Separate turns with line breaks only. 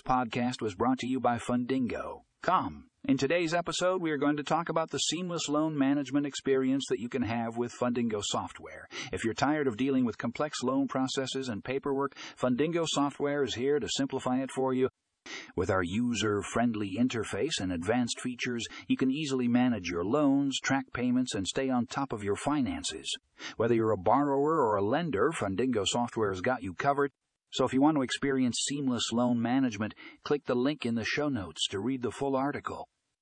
podcast was brought to you by Fundingo. Come. In today's episode, we are going to talk about the seamless loan management experience that you can have with Fundingo software. If you're tired of dealing with complex loan processes and paperwork, Fundingo software is here to simplify it for you. With our user friendly interface and advanced features, you can easily manage your loans, track payments, and stay on top of your finances. Whether you're a borrower or a lender, Fundingo software has got you covered. So if you want to experience seamless loan management, click the link in the show notes to read the full article.